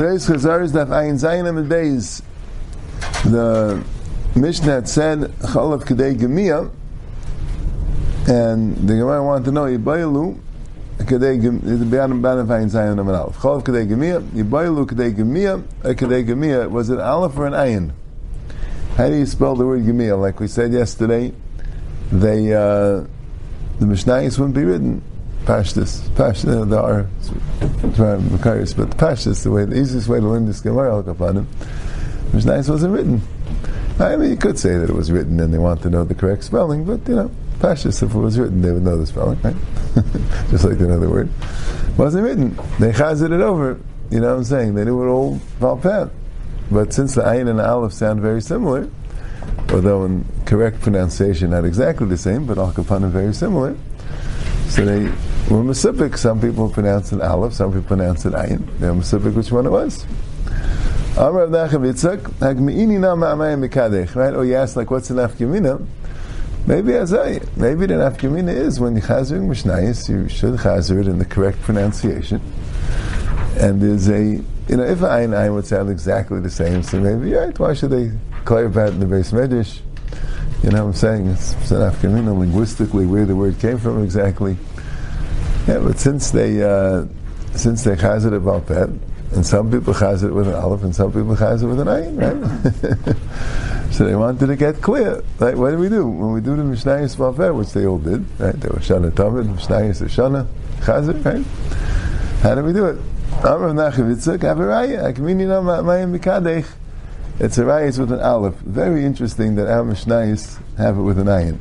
Today's Chazar is Daf Ayin Zayin days. The Mishnah had said Chalav Kedei Gemia, and the Gemara wanted to know Yibayilu Kedei the B'Adam B'Adam Ayin Zayin Amid Aleph. Chalav Kedei Gemia, Yibayilu Kedei Gemia, a Kedei Gemia. Was it Aleph or an Ayin? How do you spell the word Gemia? Like we said yesterday, they uh, the Mishnayos wouldn't be written. Pashtus. Pashtus, there are Macarius, but Pashtus, the way, the easiest way to learn this Gemara, Al Kapanim, Mishnais wasn't written. I mean, you could say that it was written and they want to know the correct spelling, but you know, Pashtus, if it was written, they would know the spelling, right? Just like another word. Wasn't written. They chazed it over. You know what I'm saying? They knew it all Valpad. But since the Ayin and the Aleph sound very similar, although in correct pronunciation not exactly the same, but Al Kapanim very similar, so they were Masipik. Some people pronounce it Aleph, some people pronounce it Ayin. They were Masipik which one it was. Right? Or you ask, like, what's an afkamina? Maybe I, maybe the afkamina is when you chazering Mishnayis, you should chazer it in the correct pronunciation. And there's a, you know, if Ayin Ayin would sound exactly the same, so maybe, right, why should they clarify it in the beis medrash? You know what I'm saying? It's, it's Afghanina linguistically where the word came from exactly. Yeah, but since they uh, since they chaz it about that, and some people chaz it with an aleph, and some people chaz it with an ayin, right? so they wanted to get clear. Like, what do we do when we do the Mishnayos Valfer, which they all did? Right? They were Shana Tamid, Mishnayos Shana Chazir, right? How do we do it? Amr Mikadech. It's a rayis with an aleph. Very interesting that our Mishnayos have it with an ayin.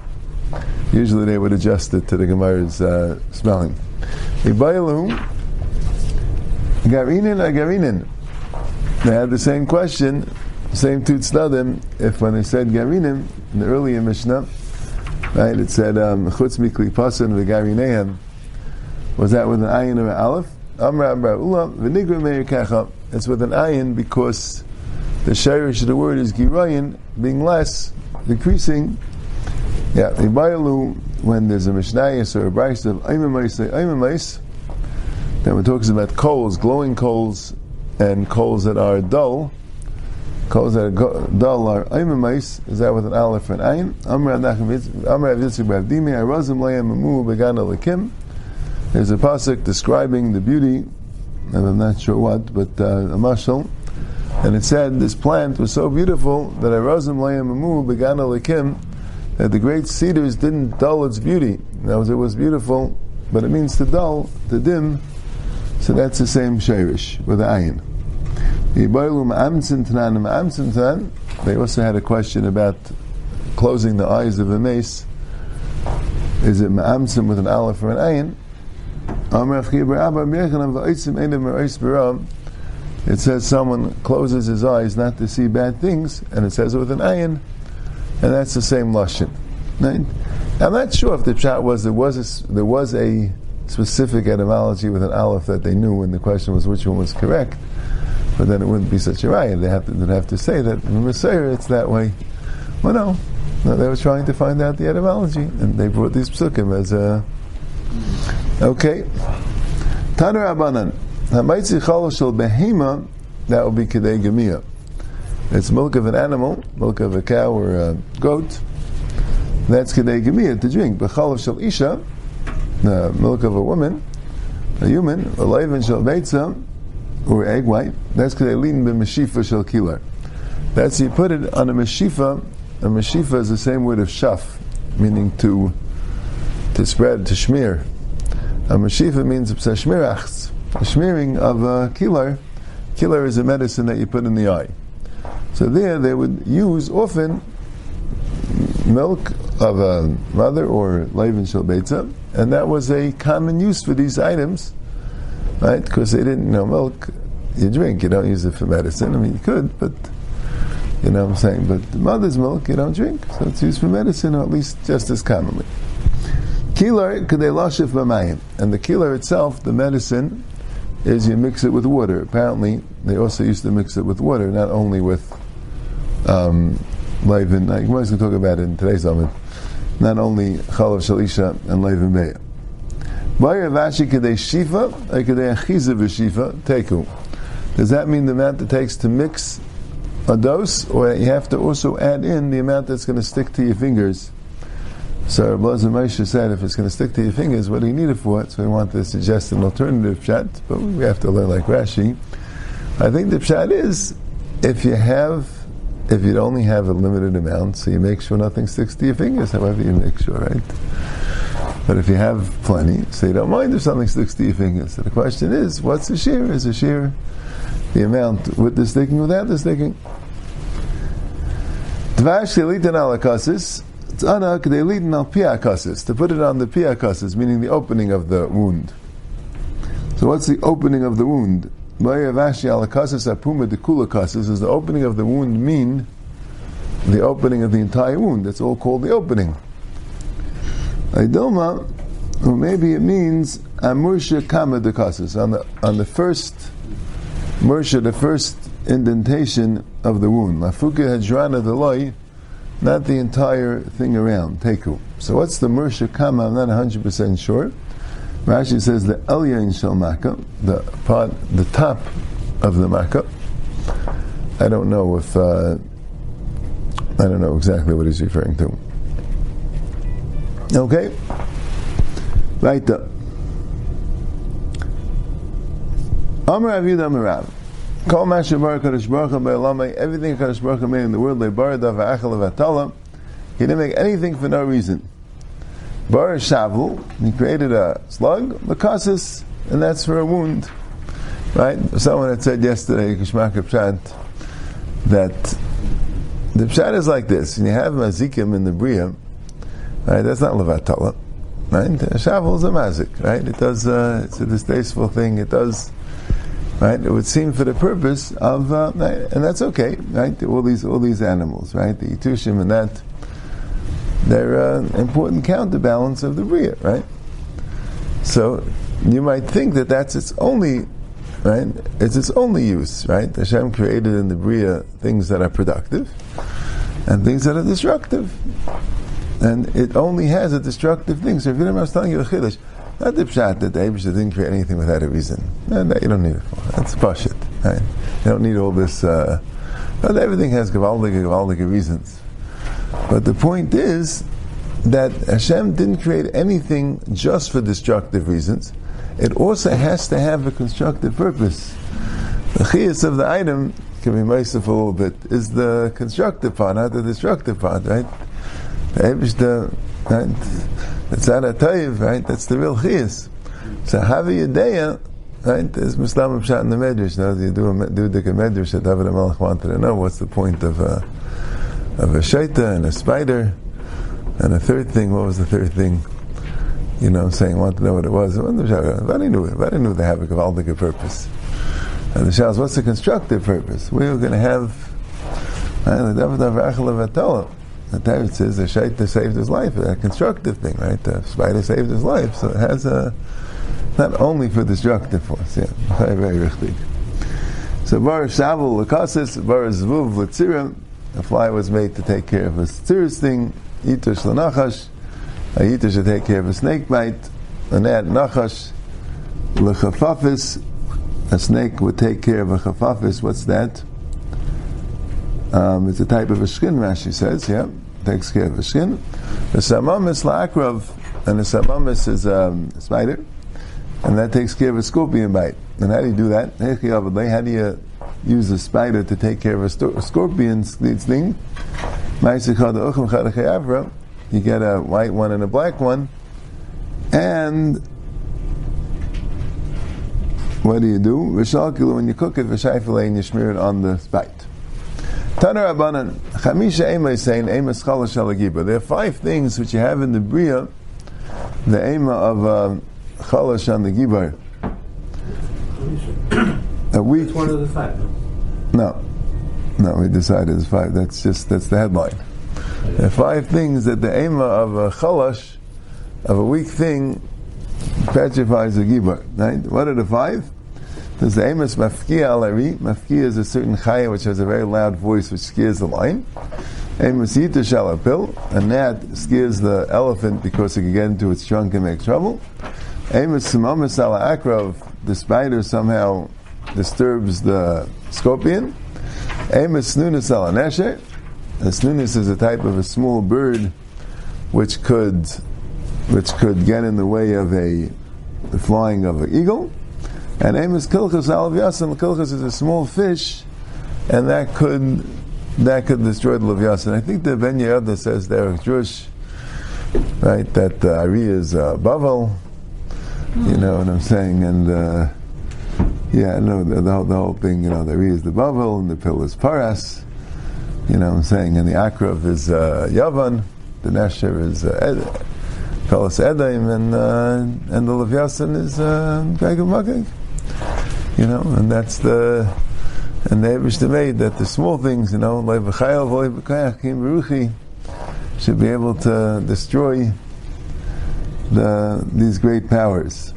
Usually they would adjust it to the Gemara's uh, spelling. Ibayalum, Garinin. They had the same question, same two tznadim, if when they said Garinim, in the earlier Mishnah, right, it said, Chutz um, mikli pasan v'garinehem. Was that with an ayin or an aleph? Amra Amra Ula, v'nigra meir kacha. It's with an ayin because the shirish of the word is girayin, being less, decreasing. Yeah, Ibayalu, when there's a Mishnayis or a Bryce of Aimamais, then we're talking about coals, glowing coals, and coals that are dull. Coals that are dull are Aimamais, is that with an Aleph and Ayin? Amr Yitzchak Bavdimi, Arazim Layam Amu Begana Lakim. There's a pasuk describing the beauty, and I'm not sure what, but uh, a mashal, and it said this plant was so beautiful that Arazim Layamamu began Likim, that the great cedars didn't dull its beauty. Now it was beautiful, but it means to dull, to dim. So that's the same shirish with the ayin. They also had a question about closing the eyes of a meis. Is it ma'amsim with an aleph or an ayin? It says someone closes his eyes not to see bad things, and it says it with an ayin, and that's the same lashon. I'm not sure if the chat was there was a, there was a specific etymology with an aleph that they knew, and the question was which one was correct. But then it wouldn't be such a riot. They have to, they'd have to say that in Messiah it's that way. Well, no. no, they were trying to find out the etymology, and they brought these psukim as a okay. Taner Abanan. Shel behema, that would be kedei gemia. It's milk of an animal, milk of a cow or a goat. That's kedei gemia to drink. Bechalo shel isha, the milk of a woman, a human, a leivin shel beitza, or egg white. That's kedei lin b'meshifa shel kilar. That's you put it on a meshifa. A meshifa is the same word of shaf, meaning to to spread, to smear. A meshifa means shmirachs a smearing of uh, a kilar. Kilar is a medicine that you put in the eye. So there they would use often milk of a mother or leivin shel beitza, and that was a common use for these items, right? Because they didn't know milk you drink, you don't use it for medicine. I mean, you could, but you know what I'm saying. But the mother's milk you don't drink, so it's used for medicine, or at least just as commonly. Kilar kadei lashif b'mayim, and the kilar itself, the medicine, is you mix it with water. Apparently, they also used to mix it with water, not only with um, leivin. I was going to talk about it in today's moment. Not only chalav shalisha and leivin beya. Does that mean the amount it takes to mix a dose, or you have to also add in the amount that's going to stick to your fingers? So Rabbi Moshe said, if it's going to stick to your fingers, what do you need it for? So we want to suggest an alternative pshat, but we have to learn like Rashi. I think the pshat is, if you have, if you only have a limited amount, so you make sure nothing sticks to your fingers, however you make sure, right? But if you have plenty, so you don't mind if something sticks to your fingers. So the question is, what's the shear? Is the shear the amount with the sticking, without the sticking? Dvash elitin alakasis, tzana k'delidin al piakasis, to put it on the piakasis, meaning the opening of the wound. So what's the opening of the wound? Vashi alakasis apuma dekulakasis, is the opening of the wound mean the opening of the entire wound? That's all called the opening. Idoma, or maybe it means Amursha Kama Dekasis, on the on the first Mursha, the first indentation of the wound. Lafuka Hajrana Deloy, not the entire thing around, Teku. So what's the Mursha Kama? I'm not 100% sure. Rashi says the Elyain Shel Makkah, the part, the top of the Makkah. I don't know if, uh, I don't know exactly what he's referring to. Okay? Right Weiter. Amar Aviv Amar Rav. Kol Masha Bar Kadosh Baruch Hu everything Kadosh Baruch Hu made in the world, Le'bar Dav Achal Vatala, he didn't make anything for no reason. Bar Shavul, he created a slug, Makasis, and that's for a wound. Right? Someone had said yesterday, Kishmak Pshat, that the Pshat is like this. When you have Mazikim in the Bria, Right? That's not levatala. Right? Shavel is a mazik. Right? It does. Uh, it's a distasteful thing. It does. Right? It would seem for the purpose of, uh, and that's okay. Right? All these all these animals. Right? The itushim and that. They're an uh, important counterbalance of the bria. Right? So you might think that that's its only right? It's its only use, right? Hashem created in the Bria things that are productive and things that are destructive and it only has a destructive thing. So if you I was telling you a chiddush, not the pshat that the Abish didn't create anything without a reason. You don't need it. That's pashit. Right? You don't need all this. Uh, everything has gavaldige, gavaldige reasons. But the point is that Hashem didn't create anything just for destructive reasons. It also has to have a constructive purpose. The chiyas of the item can be merciful a little bit is the constructive part, not the destructive part, right? The Ebishter, right? It's not a toiv, right? That's the real chiyas. So Havi Yedeya, right? There's Muslim Pshat in the Medrash. Now, you do a do the Medrash that David Melech wanted to know what's the point of a of a shaita and a spider, and a third thing. What was the third thing? You know, I'm saying, want to know what it was. I knew it. I knew they have a gavaldic purpose. And the Shah what's the constructive purpose? We were going to have the Avachal the Torah says the shaita saved his life, a constructive thing, right? The spider saved his life, so it has a not only for destructive force, yeah, very very richtig. So bar shavu lakasis, bar zvuv litzirim. The fly was made to take care of a tziris thing. Itush lanachash. A yitush should take care of a snake bite. And that nachash lechafafis. A snake would take care of a chafafis. What's that? Um, it's a type of a skin, Rashi says, yeah, takes care of a skin. The samamis la'akrav, and the samamis is um, a spider, and that takes care of a scorpion bite. And how do you do that? How do you use a spider to take care of a, sto- a scorpion thing? You get a white one and a black one, and what do you do? When you cook it, and you smear it on the bite. Taner Abanan, Chamisha Ema is saying Ema Schala Shalagiba. There are five things which you have in the Bria, the Ema of um, Chalash on the Gibar. A week. It's one of the five. No, no, we decided it's five. That's just that's the headline. There are five things that the Ema of a Chalash, of a weak thing, petrifies a Gibar. Right? What are the five? There's the Amos Mafkia Alari. Mafkia is a certain chaya which has a very loud voice which scares the lion. Amos Yita Shalapil, a gnat scares the elephant because it can get into its trunk and make trouble. Amos Samamas Ala the spider somehow disturbs the scorpion. Amos snunis al anesher. A is a type of a small bird which could which could get in the way of a the flying of an eagle. And Amos kilchas al yasim. Kilchas is a small fish, and that could that could destroy the Leviathan. I think the Ben Yehuda says there, Jewish, right, that uh, Ari is uh, Bavel, you know what I'm saying, and uh, yeah, no, the, the, whole, the whole thing, you know, the Ari is the Bavel, and the Pill is Paras, you know what I'm saying, and the Akrav is uh, Yavan, the Nesher is uh, Ed, Pelas Edaim, and, uh, and the Leviathan is uh, Magag, you know, and that's the and the Ebrish made that the small things, you know, like should be able to destroy the, these great powers.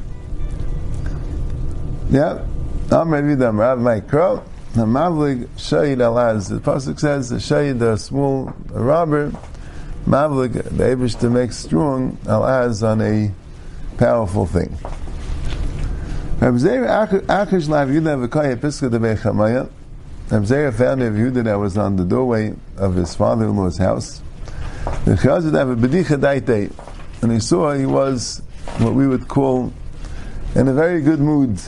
Yeah, I'm ready to Rav Mikro. The Mavlig Shahid Alaz. The Pasuk says the Shahid, the small robber, Mavlig, the Ebrish to make strong Alaz on a powerful thing. Reb Zera Akish Lav Yudah V'Kaya Piska De Bechamaya. Reb Zera found a Yehuda that was on the doorway of his father-in-law's house. And he saw he was what we would call in a very good mood.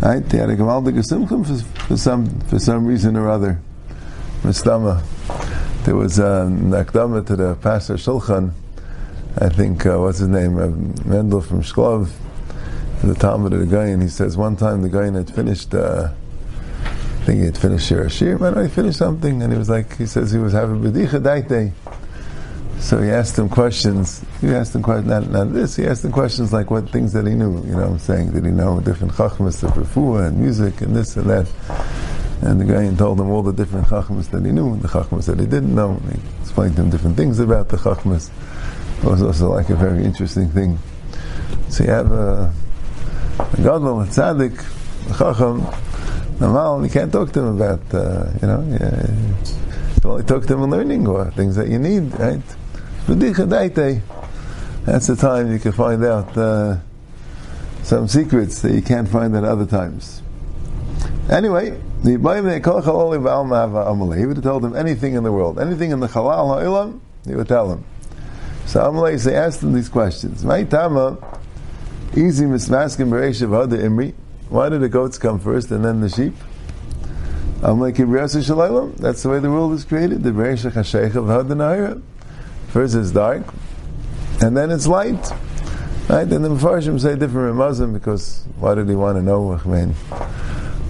Right? He had a Gamaldik for, for some for some reason or other. Mistama. There was a Nakdama to the Pastor Shulchan. I think uh, what's his name? Mendel from Shklov the Talmud of the guy, and he says one time the guy had finished. Uh, I think he had finished Shir Shir, might I finished something? And he was like, he says he was having Bedicha Daite. So he asked him questions. He asked him questions, not, not this, he asked him questions like what things that he knew, you know what I'm saying? Did he know different chachmas of refuah and music and this and that? And the guy told him all the different chachmas that he knew and the chachmas that he didn't know. And He explained to him different things about the chachmas. It was also like a very interesting thing. So you have a Gadol, a tzaddik, a chacham, normal, you can't talk to him about, uh, you know, you only talk to him in learning or things that you need, right? That's the time you can find out uh, some secrets that you can't find at other times. Anyway, the he would have told him anything in the world, anything in the Chalal Ha'ilam, he would tell him. So Amalei, they asked him these questions. Tama, Easy mismaskim bereishav hada imri. Why did the goats come first and then the sheep? I'm like. That's the way the world is created. The bereishav hasheich of hada naira. First it's dark, and then it's light. Right? And the Mepharshim say different Muslim because why did he want to know? I mean,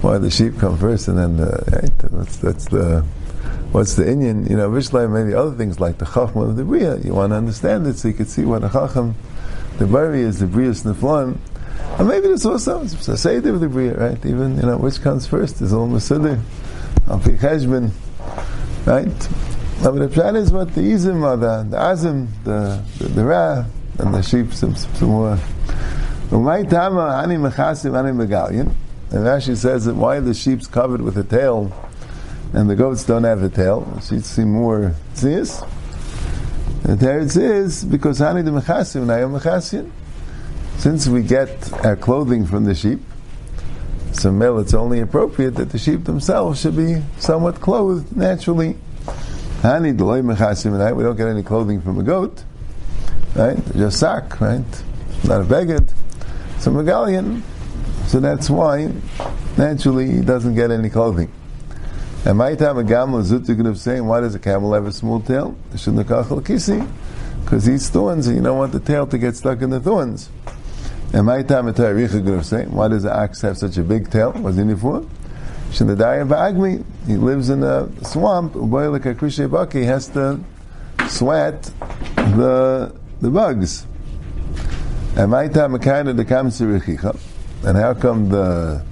why the sheep come first and then the right? That's, that's the what's the Indian? You know, Vishlai maybe other things like the Chachma of the Bria. You want to understand it so you can see what a Chacham the Bari is the Brias Neflaim. And maybe there's also it's a Seder the Bria, right? Even, you know, which comes first is all Masidir, Alpi Cheshbon, right? But the plan is what the Izim or the, the Azim, the, the, the Ra, and the sheep, some, some more. Umay Tama, Hani Mechasim, Hani Megalion. And Rashi says that why the sheep's covered with a tail and the goats don't have a tail. She'd seem more serious. The teretz is because hani de mechasim nayom mechasim. Since we get our clothing from the sheep, so male, it's only appropriate that the sheep themselves should be somewhat clothed naturally. Hani deloy mechasim and we don't get any clothing from a goat, right? Just sack, right? Not a beged. So megalion. So that's why naturally he doesn't get any clothing. And my time a gamel zut you could have saying, why does a camel have a small tail? because he's thorns, and you don't want the tail to get stuck in the thorns. And my time a Taricha could have saying, why does the ox have such a big tail? Was in for? Shinadaya Agmi, he lives in a swamp, he has to sweat the the bugs. And my time a kind of the. And how come the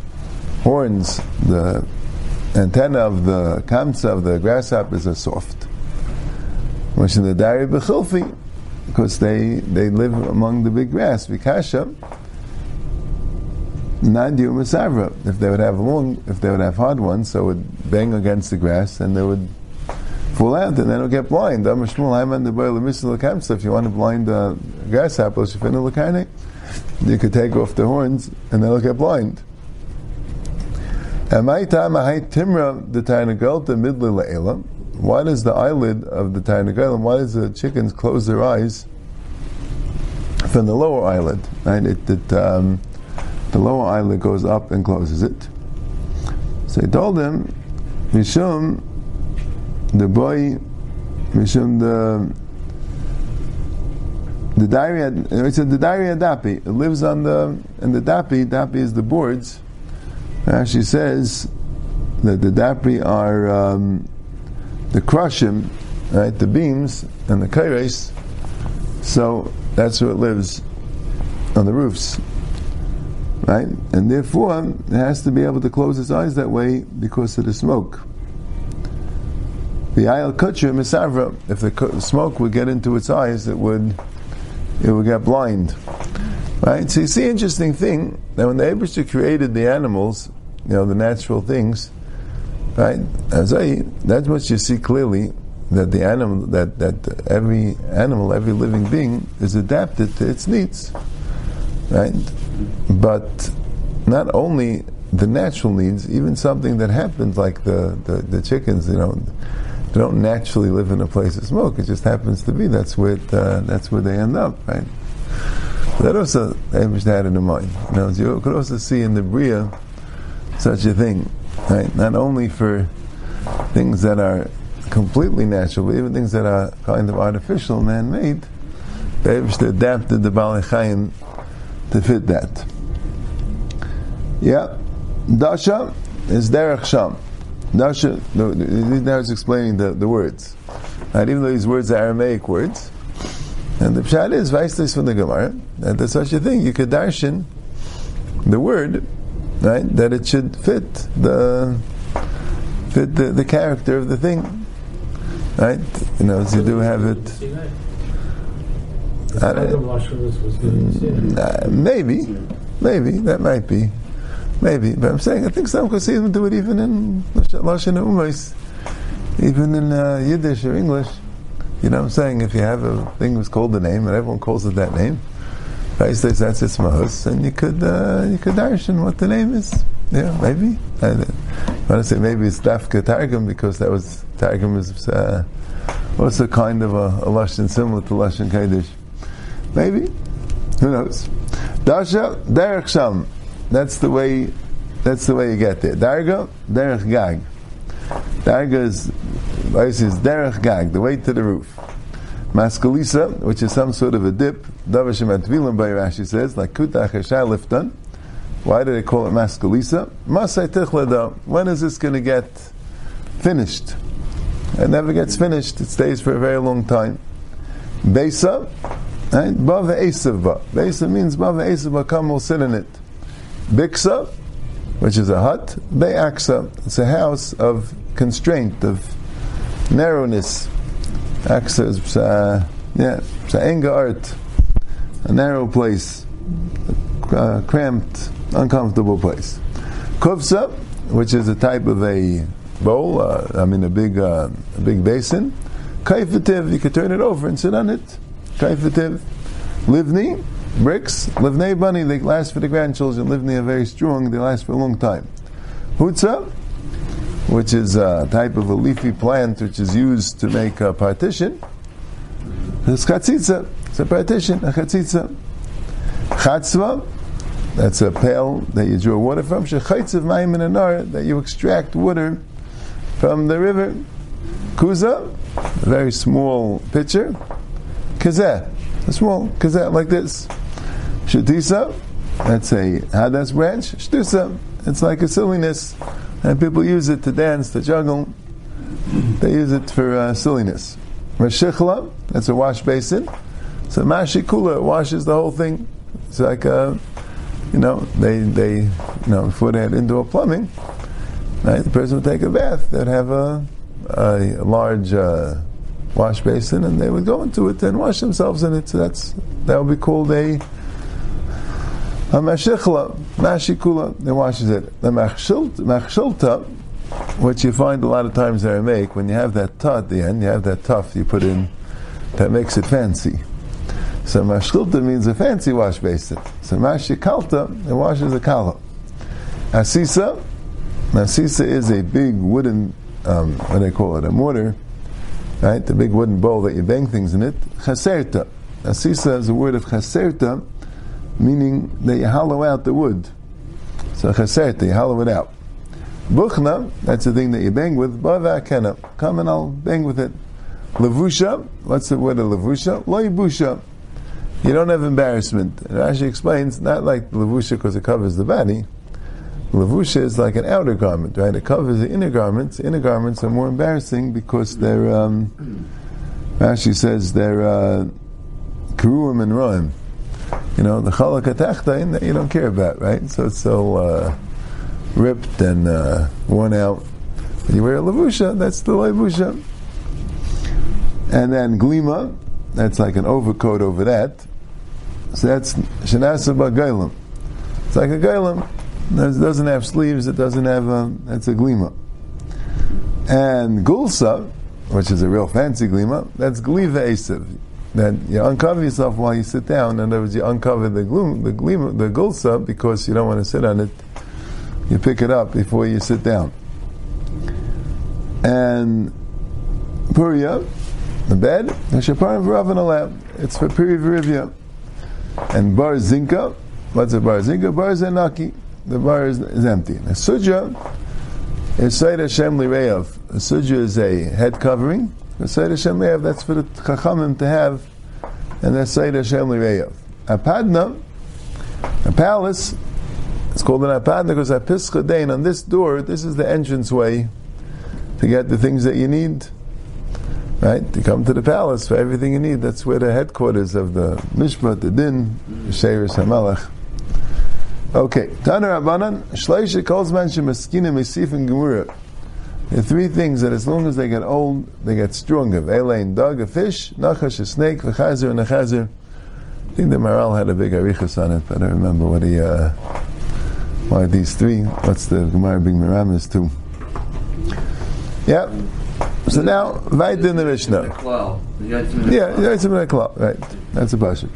horns, the antenna of the kamsa of the grasshoppers are soft. Which in the diary bechilfi, because they, they live among the big grass. Vikasha, Nadir Masavra. If they would have long, if they would have hard ones, so it would bang against the grass and they would fall out and then it'll get blind. If you want to blind the grasshoppers, you could take off the horns and they'll get blind. Why does the eyelid of the tarnagalim, why does the chickens close their eyes from the lower eyelid? Right? It, it, um, the lower eyelid goes up and closes it. So he told him, Mishum, the boy, Mishum, the the diary, he said the diary dapi. It lives on the and the dapi. Dapi is the boards. She says that the dapi are um, the crushim, right? The beams and the kairos. So that's where it lives on the roofs, right? And therefore, it has to be able to close its eyes that way because of the smoke. The ayal kutcher misavra. If the smoke would get into its eyes, it would it would get blind. Right? So you see, interesting thing that when the Abishah created the animals, you know, the natural things, right? As I, that's what you see clearly that the animal, that that every animal, every living being is adapted to its needs, right? But not only the natural needs, even something that happens like the, the, the chickens, you know, they don't naturally live in a place of smoke. It just happens to be that's where it, uh, that's where they end up, right? That also Abish had in the mind. Know, you could also see in the Bria such a thing, right? Not only for things that are completely natural, but even things that are kind of artificial, man-made. Abish adapted the Balei to fit that. Yeah, Dasha is Derech Sham. Nasha, no, now is explaining the, the words. And even though these words are Aramaic words, and the pshat is Vaislis from the Gemara, that there's such a thing, you could darshan the word, right, that it should fit the fit the, the character of the thing. Right? You know, so you do have it. Uh, maybe, maybe, that might be. Maybe, but I'm saying I think some Chassidim do it even in Lashon Umais, even in uh, Yiddish or English. You know what I'm saying? If you have a thing that's called a name and everyone calls it that name, that's its mahus, and you could uh, you could darshan what the name is. Yeah, maybe. I, want to say maybe it's Dafka Targum because that was Targum is uh, also kind of a, a lashon similar to lashon Kaddish. Maybe. Who knows? Dasha Derech Sham. That's the way. That's the way you get there. Darga, derech gag. Darga is, is derech gag, the way to the roof. Maskalisa, which is some sort of a dip. Davashim atvilim by Rashi says, like kuta liftan. Why do they call it maskalisa? Masay tichlada. When is this going to get finished? It never gets finished. It stays for a very long time. Besa, right? Bava Esava. Besa means Bava Esava, come, we'll sit in it. Biksa, which is a hut. Be'aksa, it's a house of constraint, of narrowness. Is, uh, yeah, it's an art, a narrow place, a cramped, uncomfortable place. Kufsa, which is a type of a bowl, uh, I mean a big, uh, a big basin. Kaifativ, you could turn it over and sit on it. Kaifativ. Livni, bricks, livnei bunny, they last for the grandchildren. Livni are very strong, they last for a long time. Hutza, which is a type of a leafy plant which is used to make a partition. It's chatzitza, it's a partition, a chatzitza. Chatzva, that's a pail that you draw water from. Shechaitzav mayim in that you extract water from the river. Kuza, a very small pitcher. Kazeh, a small kazeh like this. Shetisa, that's a hadas branch. Shtusa, it's like a silliness, and people use it to dance, to juggle. They use it for uh, silliness. Rashichla, that's a wash basin. So mashikula washes the whole thing. It's like a, uh, you know, they they you know before they had indoor plumbing, right? The person would take a bath. They'd have a a, large uh, wash basin, and they would go into it and wash themselves in it. So that's that would be called a a mashichla, mashikula, it washes it. The machshilta, which you find a lot of times in Aramaic, when you have that ta at the end, you have that tuff you put in, that makes it fancy. So mashchilta means a fancy wash basin. So mashikalta, it washes a kala. Asisa, Now, sisa is a big wooden, um, what do they call it, a mortar, right? The big wooden bowl that you bang things in it. Chaserta. Now, sisa is a word of chaserta, meaning you hollow out the wood. So chaserta, you hollow it out. Buchna, that's the thing that you bang with. Bava kena. Come and I'll bang with it. Levusha, what's the word of levusha? Loibusha. You don't have embarrassment. Actually explains, not like levusha because it covers the body. Levusha is like an outer garment, right? It covers the inner garments. Inner garments are more embarrassing because they're, um, Rashi says they're uh, and roim. You know, the chalak you don't care about, right? So it's so uh, ripped and uh, worn out. You wear a levusha, that's the levusha. And then glima, that's like an overcoat over that. So that's shenasa gailam. It's like a gailam. It doesn't have sleeves. It doesn't have a. That's a glima. And gulsa, which is a real fancy glima, that's gliva esiv. That you uncover yourself while you sit down. In other words, you uncover the gloom, the glima, the gulsa, because you don't want to sit on it. You pick it up before you sit down. And puria, the bed, Shaparim V'Rav. It's for Piri V'Rivya. And Bar Zinka, what's a Bar Zinka? Bar Zenaki. The bar is, is empty. The Sujja is Sayyid Hashem Lireyav. A Sujja is a head covering. A Sayyid Hashem Lireyav, that's for the Chachamim to have. And that's Sayyid Hashem Lireyav. A Padna, a palace, it's called an Apadna because Apischa Dain, on this door, this is the entrance way to get the things that you need right? To come to the palace for everything you need. That's where the headquarters of the Mishpat, the Din, the Sheiris HaMelech. Okay, Tana Rabbanan, Shleisha calls man Shemaskina Mesif and Gemura. The three things that as long as they get old, they get stronger. Elaine, dog, a fish, Nachash, a snake, V'chazer, and a chazer. I think the Maharal had a big arichas on it, but I don't remember what he, uh, why these three, what's the Gemara being Miramis to. Yeah. So now, right in the Mishnah. Yeah, Yaitsim Klal, right. That's a Bashab.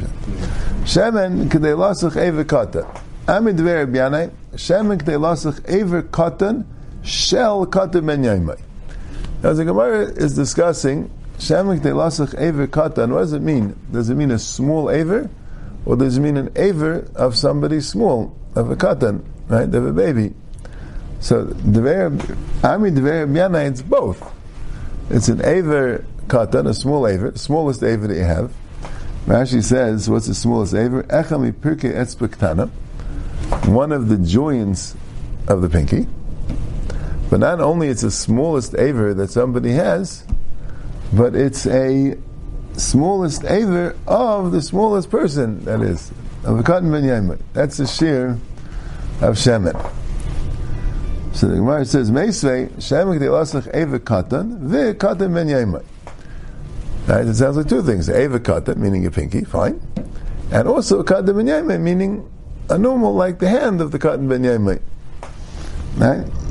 Shemen k'dei lasach ever katan. Amid ver b'yanai, shemen k'dei lasach ever katan, shel katan ben yaimai. Now the Gemara is discussing shemen k'dei lasach ever katan. What does it mean? Does it mean a small aver? Or does it mean an aver of somebody small, of a katan, right, of a baby? So, the Ami Dver B'yanai, it's both. It's an Aver katan, a small Aver, smallest Aver that you have. Rashi says, what's the smallest Aver? Echami Pirke Etzbektana, one of the joints of the pinky. But not only it's the smallest Aver that somebody has, but it's a smallest Aver of the smallest person, that is, of a katan ben That's the shear of Shemin. So the Gemara says, Meisvei, Shemek de Eva Katan, Ve Katan Ben Yemai. Right? It sounds like two things. Eva Katan, meaning a pinky, fine. And also Katan Ben meaning a normal, like the hand of the Katan Ben. Right?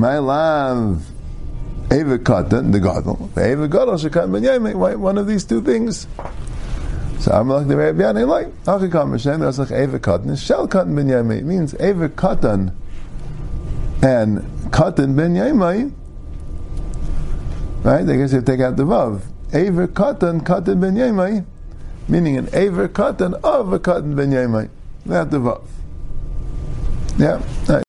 My love, Eva Katan, the Gadol. Eva Gadol, Shekat Ben Yemai, one of these two things. So I'm like the Rabbi Yanai, like, Achikam Hashem, Lasach Eva Katan, Shel Katan Ben Yemai. It means Eva Katan, and katan ben right? I guess you take out the vav. Aver katan, katan ben yaimai, meaning an aver katan of a katan ben yaimai. Not the vav. Yeah.